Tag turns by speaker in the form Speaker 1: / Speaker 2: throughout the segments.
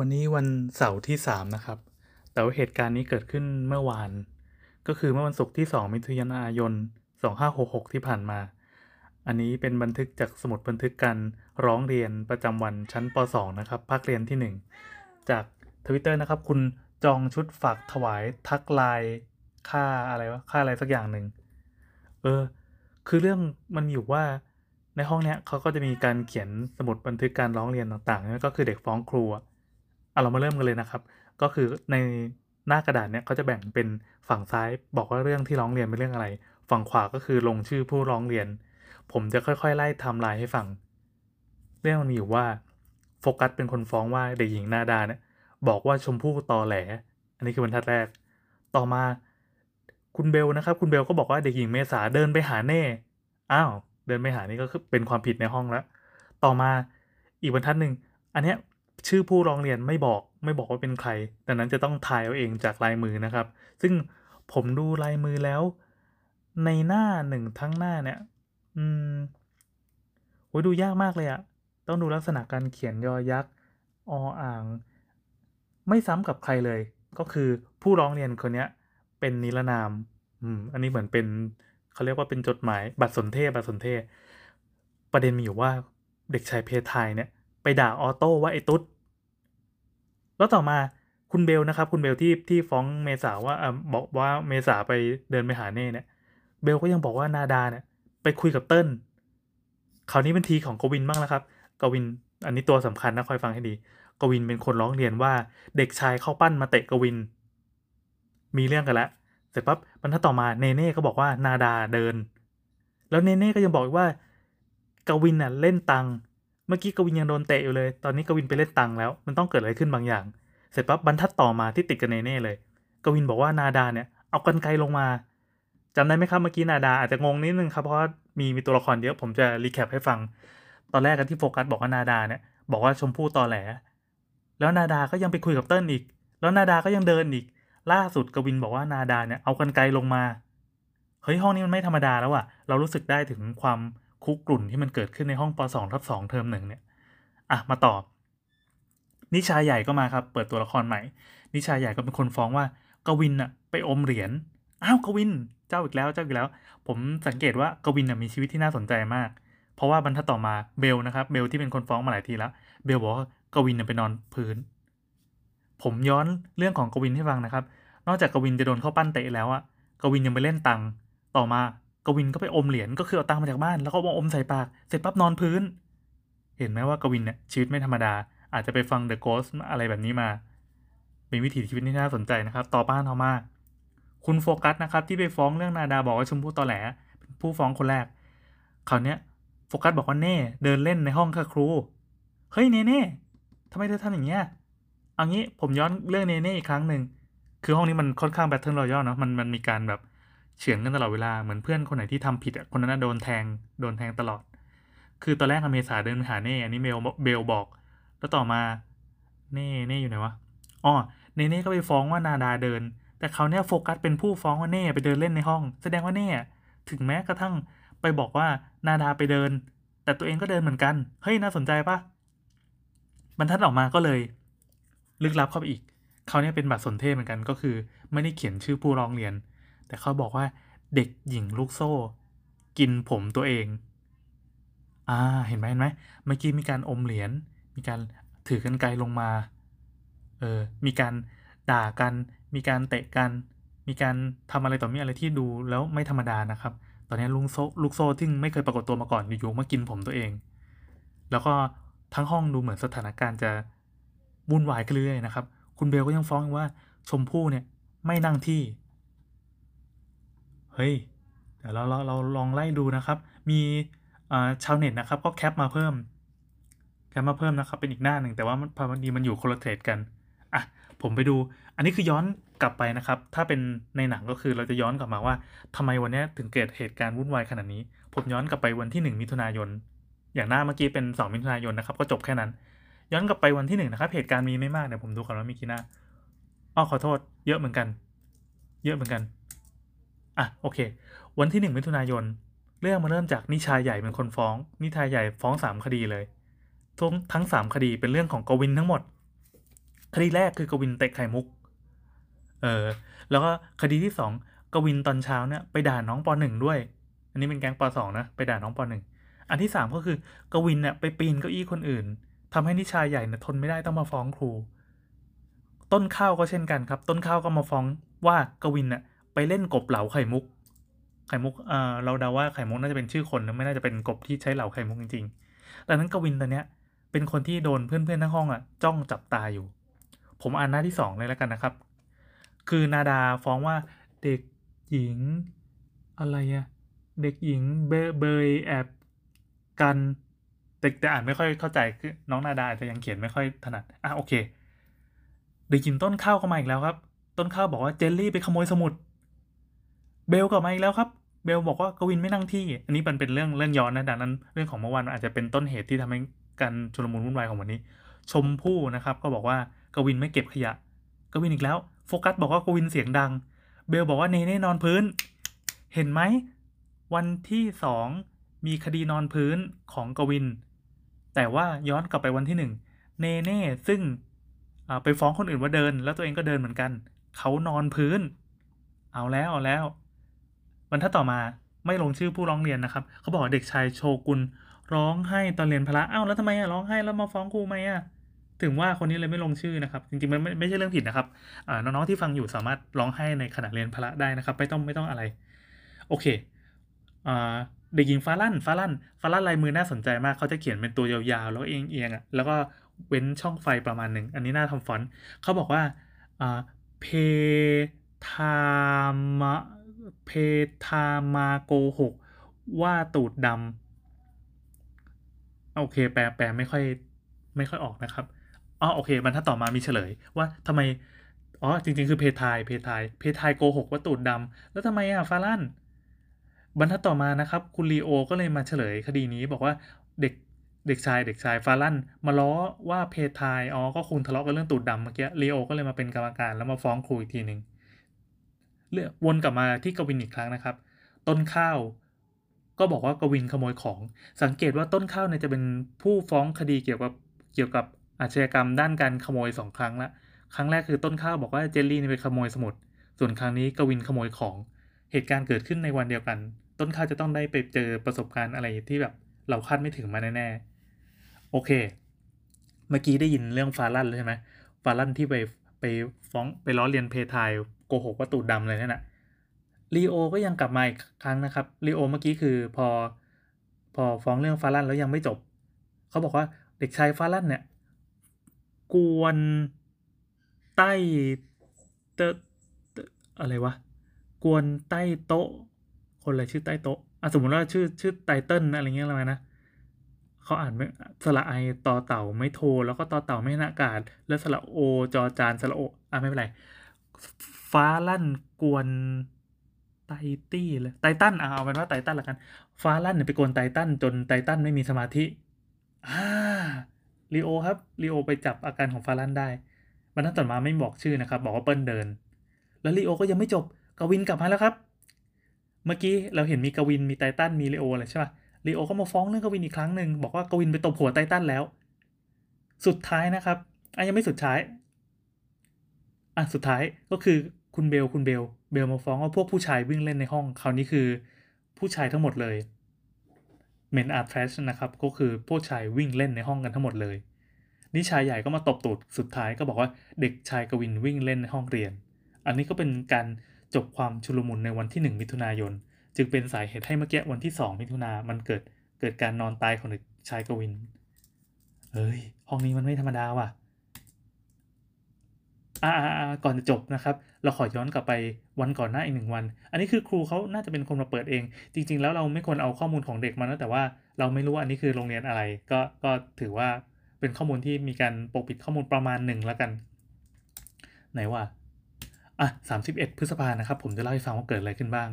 Speaker 1: วันนี้วันเสาร์ที่ 3 นะครับ แต่ว่าเหตุการณ์นี้เกิดขึ้นเมื่อวาน ก็คือเมื่อวันศุกร์ที่ 2 มิถุนายน 2566 ที่ผ่านมา อันนี้เป็นบันทึกจากสมุดบันทึกการร้องเรียนประจำวันชั้นป .2 นะครับ ภาคเรียนที่ 1 จากทวิตเตอร์นะครับ คุณจองชุดฝากถวายทักไลน์ค่าอะไรวะค่าอะไรสักอย่างหนึ่ง เออ คือเรื่องมันมีอยู่ว่าในห้องเนี้ยเขาก็จะมีการเขียนสมุดบันทึกการร้องเรียนต่างๆนั่นก็คือเด็กฟ้องครูอะ เรามาเริ่มกันเลยนะครับ ก็คือในหน้ากระดาษเนี้ยเขาจะแบ่งเป็นฝั่งซ้ายบอกว่าเรื่องที่ร้องเรียนเป็นเรื่องอะไร ฝั่งขวาก็คือลงชื่อผู้ร้องเรียน ผมจะค่อยๆ ไล่ไทม์ไลน์ให้ฟัง เรื่องมันมีอยู่ว่าโฟกัสเป็นคนฟ้องว่าเด็กหญิงนาดาเนี่ยบอกว่าชมพู่ตอแหล อันนี้คือบรรทัดแรก ต่อมาคุณเบลนะครับ คุณเบลก็บอกว่าเด็กหญิงเมษาเดินไปหาเน่ อ้าว เดินไปหานี่ก็คือเป็นความผิดในห้องแล้ว ต่อมาอีกบรรทัดหนึ่ง อันเนี้ย ชื่อผู้ร้องเรียนไม่บอกไม่บอกว่าเป็นใครแต่นั้นจะต้องทายเอาเองจากลายมือนะครับ ซึ่งผมดูลายมือแล้ว ในหน้าหนึ่งทั้งหน้าเนี่ย อืมโอ้ยดูยากมากเลยอะต้องดูลักษณะการเขียนยอยักษ์ออ่าง ไม่ซ้ำกับใครเลย ก็คือผู้ร้องเรียนคนเนี้ยเป็นนิรนาม อืม อันนี้เหมือนเป็นเขาเรียกว่าเป็นจดหมายบัตรสนเทศบัตรสนเทศ ประเด็นมีอยู่ว่าเด็กชายเพทายเนี่ย ด่าออโต้ว่าไอ้ตุ๊ด แล้วต่อมาคุณเบลนะครับ คุณเบลที่ที่ฟ้องเมษาว่าอบอกว่าเมษาไปเดินไปหาเน่เนี่ย เบลก็ยังบอกว่านาดาเนี่ย ไปคุยกับเติ้ลคราวนี้เป็นทีของกวินบ้างแล้วครับ กวิน อันนี้ตัวสำคัญนะคอยฟังให้ดี กวินเป็นคนร้องเรียนว่าเด็กชายข้าวปั้นมาเตะกวิน มีเรื่องกันแล้วเสร็จปั๊บบรรทัดต่อมาเนเน่ก็บอกว่านาดาเดิน แล้วเนเน่ก็ยังบอกอีกว่า กวินน่ะเล่นตัง เมื่อกี้กวินยังโดนเตะอยู่เลย ตอนนี้กวินไปเล่นตังแล้ว มันต้องเกิดอะไรขึ้นบางอย่าง เสร็จปั๊บบรรทัดต่อมาที่ติดกับเนเน่เลย กวินบอกว่านาดาเนี่ยเอากรรไกรลงมาจำได้ไหมครับเมื่อกี้นาดาอาจจะงงนิดนึงครับเพราะมีมีตัวละครเยอะผมจะ recap ให้ฟัง ตอนแรกกันที่โฟกัสบอกว่านาดาเนี่ยบอกว่าชมพู่ตอแหล แล้วนาดาก็ยังไปคุยกับเติ้ลอีก แล้วนาดาก็ยังเดินอีก ล่าสุดกวินบอกว่านาดาเนี่ยเอากันไกลลงมา เฮ้ยห้องนี้มันไม่ธรรมดาแล้วอะเรารู้สึกได้ถึงความ คุกกรุ่นที่มันเกิดขึ้นในห้องป .2 ทับ2เทอมหนึ่งเนี่ยอะมาต่อ นิชาใหญ่ก็มาครับ เปิดตัวละครใหม่ นิชาใหญ่ก็เป็นคนฟ้องว่ากวินอะไปอมเหรียญอ้าวกวิน เจ้าอีกแล้วเจ้าอีกแล้ว ผมสังเกตว่ากวินมีชีวิตที่น่าสนใจมาก เพราะว่าบรรทัดต่อมาเบลนะครับเบลที่เป็นคนฟ้องมาหลายทีแล้ว เบลบอกว่ากวินไปนอนพื้น ผมย้อนเรื่องของกวินให้ฟังนะครับ นอกจากกวินจะโดนเข้าปั้นเตะแล้วอะกวินยังไปเล่นตังต่อมา กวินก็ไปอมเหรียญก็คือเอาตังมาจากบ้านแล้วก็มาอมใส่ปากเสร็จปั๊บนอนพื้น เห็นไหมว่ากวินเนี่ยชีวิตไม่ธรรมดา อาจจะไปฟัง The Ghost อะไรแบบนี้มา เป็นวิถีชีวิตที่น่าสนใจนะครับ ต่อป้านต่อมาคุณโฟกัสนะครับที่ไปฟ้องเรื่องนาดาบอกว่าชมพู่ตอแหลเป็นผู้ฟ้องคนแรกคราวเนี้ยโฟกัสบอกว่าเนเน่เดินเล่นในห้องค่ะครูเฮ้ยเนเน่ทำไมเธอทำอย่างเงี้ยเอางี้ผมย้อนเรื่องเนเน่อีกครั้งหนึ่งคือห้องนี้มันค่อนข้าง battle royale เนาะมันมันมีการแบบ เฉือนกันตลอดเวลาเหมือนเพื่อนคนไหนที่ทำผิดอะคนนั้นโดนแทงโดนแทงตลอด คือตอนแรกอเมษาเดินไปหาเนเน่อันนี้เมลเบลบอก แล้วต่อมาเน่เน่อยู่ไหนวะอ๋อเน่เน่ก็ไปฟ้องว่านาดาเดิน แต่เขาเนี่ยโฟกัสเป็นผู้ฟ้องว่าเน่ไปเดินเล่นในห้อง แสดงว่าเน่ถึงแม้กระทั่งไปบอกว่านาดาไปเดิน แต่ตัวเองก็เดินเหมือนกันเฮ้ยน่าสนใจปะบรรทัดออกมาก็เลย ลึกลับเข้าไปอีกเขาเนี่ยเป็นบัตรสนเทศเหมือนกันก็คือ ไม่ได้เขียนชื่อผู้ร้องเรียน แต่เขาบอกว่าเด็กหญิงลูกโซ่ กินผมตัวเอง อ่า เห็นไหมเห็นไหมเมื่อกี้มีการอมเหรียญ มีการถือกันไกลลงมา เออ มีการด่ากัน มีการเตะกัน มีการทำอะไรต่อมีอะไรที่ดูแล้วไม่ธรรมดานะครับ ตอนนี้ลุงโซลูกโซ่ที่ไม่เคยปรากฏตัวมาก่อนอยู่ๆมากินผมตัวเอง แล้วก็ทั้งห้องดูเหมือนสถานการณ์จะวุ่นวายขึ้นเรื่อยๆนะครับ คุณเบลก็ยังฟ้องว่าชมพู่เนี่ยไม่นั่งที่ เฮ้ยเดี๋ยวเราเราเราลองไล่ดูนะครับ มีชาวเน็ตนะครับ ก็แคปมาเพิ่ม แคปมาเพิ่มนะครับ เป็นอีกหน้าหนึ่งแต่ว่าพอดีมันอยู่คนละเทรดกันอะผมไปดู อันนี้คือย้อนกลับไปนะครับ ถ้าเป็นในหนังก็คือเราจะย้อนกลับมาว่าทำไมวันนี้ถึงเกิดเหตุการณ์วุ่นวายขนาดนี้ ผมย้อนกลับไปวันที่ 1 มิถุนายน อย่างหน้าเมื่อกี้เป็น 2 มิถุนายนนะครับ ก็จบแค่นั้น ย้อนกลับไปวันที่ 1 นะครับ เหตุการณ์มีไม่มากเดี๋ยวผมดูก่อนว่ามีกี่หน้าอ้อขอโทษ เยอะเหมือนกัน เยอะเหมือนกัน อะโอเค วันที่หนึ่งมิถุนายน เรื่องมาเริ่มจากนิชายใหญ่เป็นคนฟ้อง นิชายใหญ่ฟ้องสามคดีเลย ทั้งทั้งสามคดีเป็นเรื่องของกวินทั้งหมด คดีแรกคือกวินเตะไข่มุก เออ แล้วก็คดีที่สองกวินตอนเช้าเนี่ยไปด่าน้องปหนึ่งด้วย อันนี้เป็นแก๊งปสองนะไปด่าน้องปหนึ่งอันที่สามก็คือกวินเนี่ยไปปีนเก้าอี้คนอื่นทำให้นิชายใหญ่เนี่ยทนไม่ได้ต้องมาฟ้องครู ต้นข้าวก็เช่นกันครับ ต้นข้าวก็มาฟ้องว่ากวินเนี่ย ไปเล่นกบเหลาไข่มุก ไข่มุกเออเราเดาว่าไข่มุกน่าจะเป็นชื่อคนนะไม่น่าจะเป็นกบที่ใช้เหลาไข่มุกจริงๆดังนั้นกวินตอนเนี้ย เป็นคนที่โดนเพื่อนๆทั้งห้องอะจ้องจับตาอยู่ ผมอ่านหน้าที่สองเลยแล้วกันนะครับ คือนาดาฟ้องว่าเด็กหญิง อะไรอะเด็กหญิงเบเบยแอบกันแต่แต่อ่านไม่ค่อยเข้าใจคือน้องนาดาอาจจะยังเขียนไม่ค่อยถนัดอะโอเคเด็กหญิงต้นข้าวเข้ามาอีกแล้วครับ ต้นข้าวบอกว่าเจลลี่ไปขโมยสมุด เบลกลับมาอีกแล้วครับ เบลบอกว่ากวินไม่นั่งที่ อันนี้มันเป็นเรื่องเรื่องย้อนนะดังนั้น เรื่องของเมื่อวานอาจจะเป็นต้นเหตุที่ทำให้การชุลมุนวุ่นวายของวันนี้ ชมพู่นะครับ ก็บอกว่ากวินไม่เก็บขยะ กวินอีกแล้ว โฟกัสบอกว่ากวินเสียงดัง เบลบอกว่าเนเน่นอนพื้น เห็นไหมวันที่สองมีคดีนอนพื้นของกวิน แต่ว่าย้อนกลับไปวันที่หนึ่งเนเน่ซึ่งไปฟ้องคนอื่นว่าเดิน แล้วตัวเองก็เดินเหมือนกัน เขานอนพื้น เอาแล้วเอาแล้ว บรรทัดต่อมาไม่ลงชื่อผู้ร้องเรียนนะครับเขาบอกเด็กชายโชกุลร้องไห้ตอนเรียนพละอ้าวแล้วทำไมอะร้องไห้แล้วมาฟ้องครูไหมอะถึงว่าคนนี้เลยไม่ลงชื่อนะครับ จริงๆมันไม่ไม่ใช่เรื่องผิดนะครับน้องๆที่ฟังอยู่สามารถร้องไห้ในขณะเรียนพละได้นะครับ ไม่ต้องไม่ต้องอะไร โอเคเด็กหญิงฟ้าลั่นฟ้าลั่นฟ้าลั่นลายมือน่าสนใจมากเขาจะเขียนเป็นตัวยาวๆ แล้วเอียงเอียงอะแล้วก็เว้นช่องไฟประมาณหนึ่งอันนี้น่าทำฟอนต์เขาบอกว่าเพทามะ เพทามาโกหก ว่าตูดดำโอเค แปลแปลไม่ค่อยไม่ค่อยออกนะครับอ๋อโอเคบรรทัดต่อมามีเฉลย ว่าทำไมอ๋อจริงๆ คือเพทายเพทายเพทายโกหกว่าตูดดำแล้วทำไมอะฟาลันบรรทัดต่อมานะครับ คุณลีโอก็เลยมาเฉลยคดีนี้บอกว่าเด็กเด็กชายเด็กชายฟาลันมาล้อว่าเพทายอ๋อก็คงทะเลาะกันเรื่องตูดดำเมื่อกี้ลีโอก็เลยมาเป็นกรรมการแล้วมาฟ้องครูอีกทีหนึ่ง เรื่องวนกลับมาที่กวินอีกครั้งนะครับ ต้นข้าวก็บอกว่ากวินขโมยของ สังเกตว่าต้นข้าวเนี่ยจะเป็นผู้ฟ้องคดีเกี่ยวกับเกี่ยวกับอาชญากรรมด้านการขโมยสองครั้งละครั้งแรกคือต้นข้าวบอกว่าเจลลี่นี่ไปขโมยสมุด ส่วนครั้งนี้กวินขโมยของ เหตุการณ์เกิดขึ้นในวันเดียวกัน ต้นข้าวจะต้องได้ไปเจอประสบการณ์อะไรที่แบบเราคาดไม่ถึงมาแน่ๆโอเค เมื่อกี้ได้ยินเรื่องฟาลันแล้วใช่ไหมฟาลันที่ไป ไปฟ้องไปล้อเลียนเพทายโกหกว่าตูดดำเลยนั่นแหะลีโอก็ยังกลับมาอีกครั้งนะครับลีโอเมื่อกี้คือพอพอฟ้องเรื่องฟาลันแล้วยังไม่จบ เขาบอกว่าเด็กชายฟาลันเนี่ย กวนใต้เตอะไรวะ กวนใต้โต๊ะ คนอะไรชื่อใต้โต๊ะอะสมมติว่าชื่อชื่อไตเติ้ลอะไรเงี้ยอะไรนะ เขาอ่านไม่สระไอต่อเต่าไม่โท แล้วก็ต่อเต่าไม่นากาศ แล้วสระโอจอจานสระโออะไม่เป็นไร ฟ้าลั่นกวนไตตี้เลยไตตันเอาเป็นว่าไตตันละกัน ฟ้าลั่นเนี่ยไปกวนไตตันจนไตตันไม่มีสมาธิอ่าลีโอครับลีโอไปจับอาการของฟ้าลั่นได้มันนั้นต่อมาไม่บอกชื่อนะครับ บอกว่าเปิ้ลเดิน แล้วลีโอก็ยังไม่จบกวินกลับมาแล้วครับ เมื่อกี้เราเห็นมีกวินมีไตตันมีลีโออะไรใช่ป่ะ ลีโอก็มาฟ้องเรื่องกวินอีกครั้งหนึ่งบอกว่ากวินไปตบหัวไตตันแล้ว สุดท้ายนะครับอะยังไม่สุดท้ายอะสุดท้ายก็คือคุณเบลคุณเบลเบลมาฟ้องว่าพวกผู้ชายวิ่งเล่นในห้องคราวนี้คือผู้ชายทั้งหมดเลย Men are trash นะครับก็คือผู้ชายวิ่งเล่นในห้องกันทั้งหมดเลยนิชายใหญ่ก็มาตบตูดสุดท้ายก็บอกว่าเด็กชายกวินวิ่งเล่นในห้องเรียน อันนี้ก็เป็นการจบความชุลมุนในวันที่ 1 มิถุนายน จึงเป็นสาเหตุให้เมื่อกี้วันที่2มิถุนามันเกิดเกิดการนอนตายของเด็กชายกวิน เอ้ย ห้องนี้มันไม่ธรรมดาว่ะอ่าก่อนจะจบนะครับ เราขอย้อนกลับไปวันก่อนหน้าอีกหนึ่งวัน อันนี้คือครูเขาน่าจะเป็นคนมาเปิดเอง จริง ๆ แล้วเราไม่ควรเอาข้อมูลของเด็กมานะแต่ว่าเราไม่รู้ว่าอันนี้คือโรงเรียนอะไร ก็ก็ถือว่าเป็นข้อมูลที่มีการปกปิดข้อมูลประมาณหนึ่งแล้วกัน ไหนว่าอะสามสิบเอ็ดพฤษภานะครับ ผมจะเล่าให้ฟังว่าเกิดอะไรขึ้นบ้าง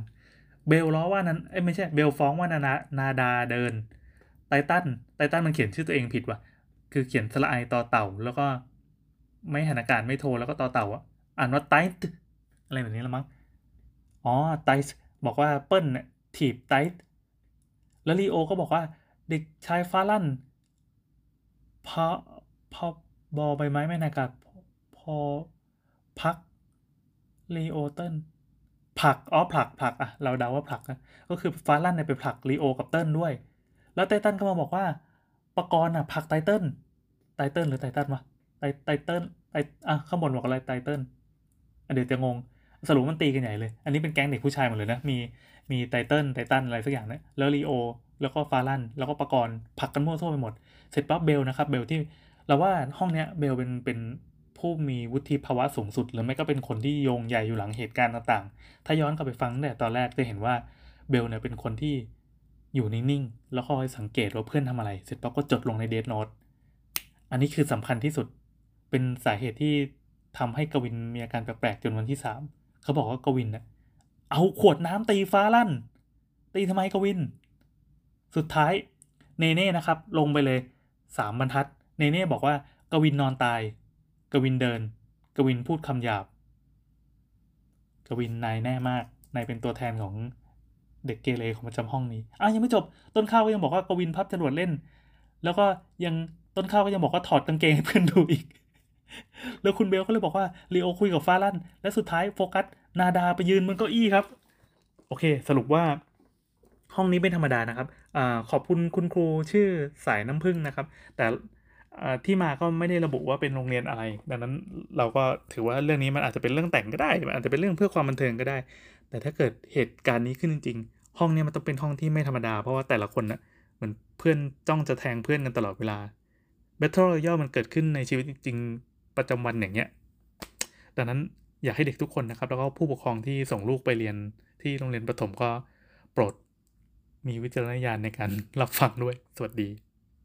Speaker 1: เบลล้อว่านั้นเอ้ไม่ใช่เบลฟ้องว่านานาดาเดินไตตันไตตันมันเขียนชื่อตัวเองผิดว่ะคือเขียนสระไอต่อเต่า แล้วก็ ไม่หันอากาศไม่โทรแล้วก็ต่อเต่าอ่านว่าไตต์อะไรแบบนี้ละมั้งอ๋อไตต์บอกว่าเปิ้ลเนี่ยถีบไตต์แล้วลีโอก็บอกว่า เด็กชายฟาลันพอพอบอใบไม้ไม่นากาศพอพักลีโอเติ้ล ลักอ๋อผลักผลักอะเราเดาว่าผลักนะก็คือฟาลันเนี่ยไปผลักลีโอกับเติ้ลด้วย แล้วไททันก็มาบอกว่าปกรณ์อะผลักไทเติ้ลไทเติ้ลหรือไททันวะไทไทเติ้ลไทอะข้างบนบอกอะไรไทเติ้ลเดี๋ยวจะงงสรุปมันตีกันใหญ่เลย อันนี้เป็นแก๊งเด็กผู้ชายหมดเลยนะ มีมีไทเติ้ลไททันอะไรสักอย่างนะแล้วลีโอ แล้วก็ฟาลัน แล้วก็ปกรณ์ผลักกันมั่วซั่วไปหมด เสร็จปั๊บเบลนะครับ เบลที่เราว่าห้องเนี้ยเบลเป็นเป็น ผู้มีวุฒิภาวะสูงสุด หรือไม่ก็เป็นคนที่โยงใหญ่อยู่หลังเหตุการณ์ต่างๆ ถ้าย้อนกลับไปฟังแต่ตอนแรกจะเห็นว่าเบลเนี่ยเป็นคนที่อยู่นิ่งๆ แล้วคอยสังเกตว่าเพื่อนทำอะไร เสร็จปั๊บก็จดลงในเดทโน t อันนี้คือสำคัญที่สุด เป็นสาเหตุที่ทำให้กวินมีอาการแปลกๆ จนวันที่สามเขาบอกว่ากวินนะเอาขวดน้ำตีฟ้าลั่น ตีทำไมกวิน สุดท้ายเนเน่นะครับ ลงไปเลยสามบรรทัด เนเน่บอกว่ากวินนอนตาย กวินเดิน กวินพูดคำหยาบ กวินนายแน่มาก นายเป็นตัวแทนของเด็กเกเรของประจำห้องนี้อะยังไม่จบ ต้นข้าวก็ยังบอกว่ากวินพับจรวดเล่น แล้วก็ยังต้นข้าวก็ยังบอกว่าถอดกางเกงให้เพื่อนดูอีก แล้วคุณเบลก็เลยบอกว่าลีโอคุยกับฟาลันและสุดท้ายโฟกัสนาดาไปยืนบนเก้าอี้ครับ โอเค สรุปว่า ห้องนี้ไม่ธรรมดานะครับอขอบคุณคุณครูชื่อสายน้ำพึ่งนะครับ แต่ ที่มาก็ไม่ได้ระบุว่าเป็นโรงเรียนอะไร ดังนั้นเราก็ถือว่าเรื่องนี้มันอาจจะเป็นเรื่องแต่งก็ได้ มันอาจจะเป็นเรื่องเพื่อความบันเทิงก็ได้ แต่ถ้าเกิดเหตุการณ์นี้ขึ้นจริง ๆ ห้องนี้มันต้องเป็นห้องที่ไม่ธรรมดา เพราะว่าแต่ละคนนะ่ะเหมือนเพื่อนจ้องจะแทงเพื่อนกันตลอดเวลา Battle Royale มันเกิดขึ้นในชีวิตจริงประจำวันอย่างเงี้ย ดังนั้นอยากให้เด็กทุกคนนะครับ แล้วก็ผู้ปกครองที่ส่งลูกไปเรียนที่โรงเรียนประถมก็โปรดมีวิจารณญาณในการรับฟังด้วย สวัสดี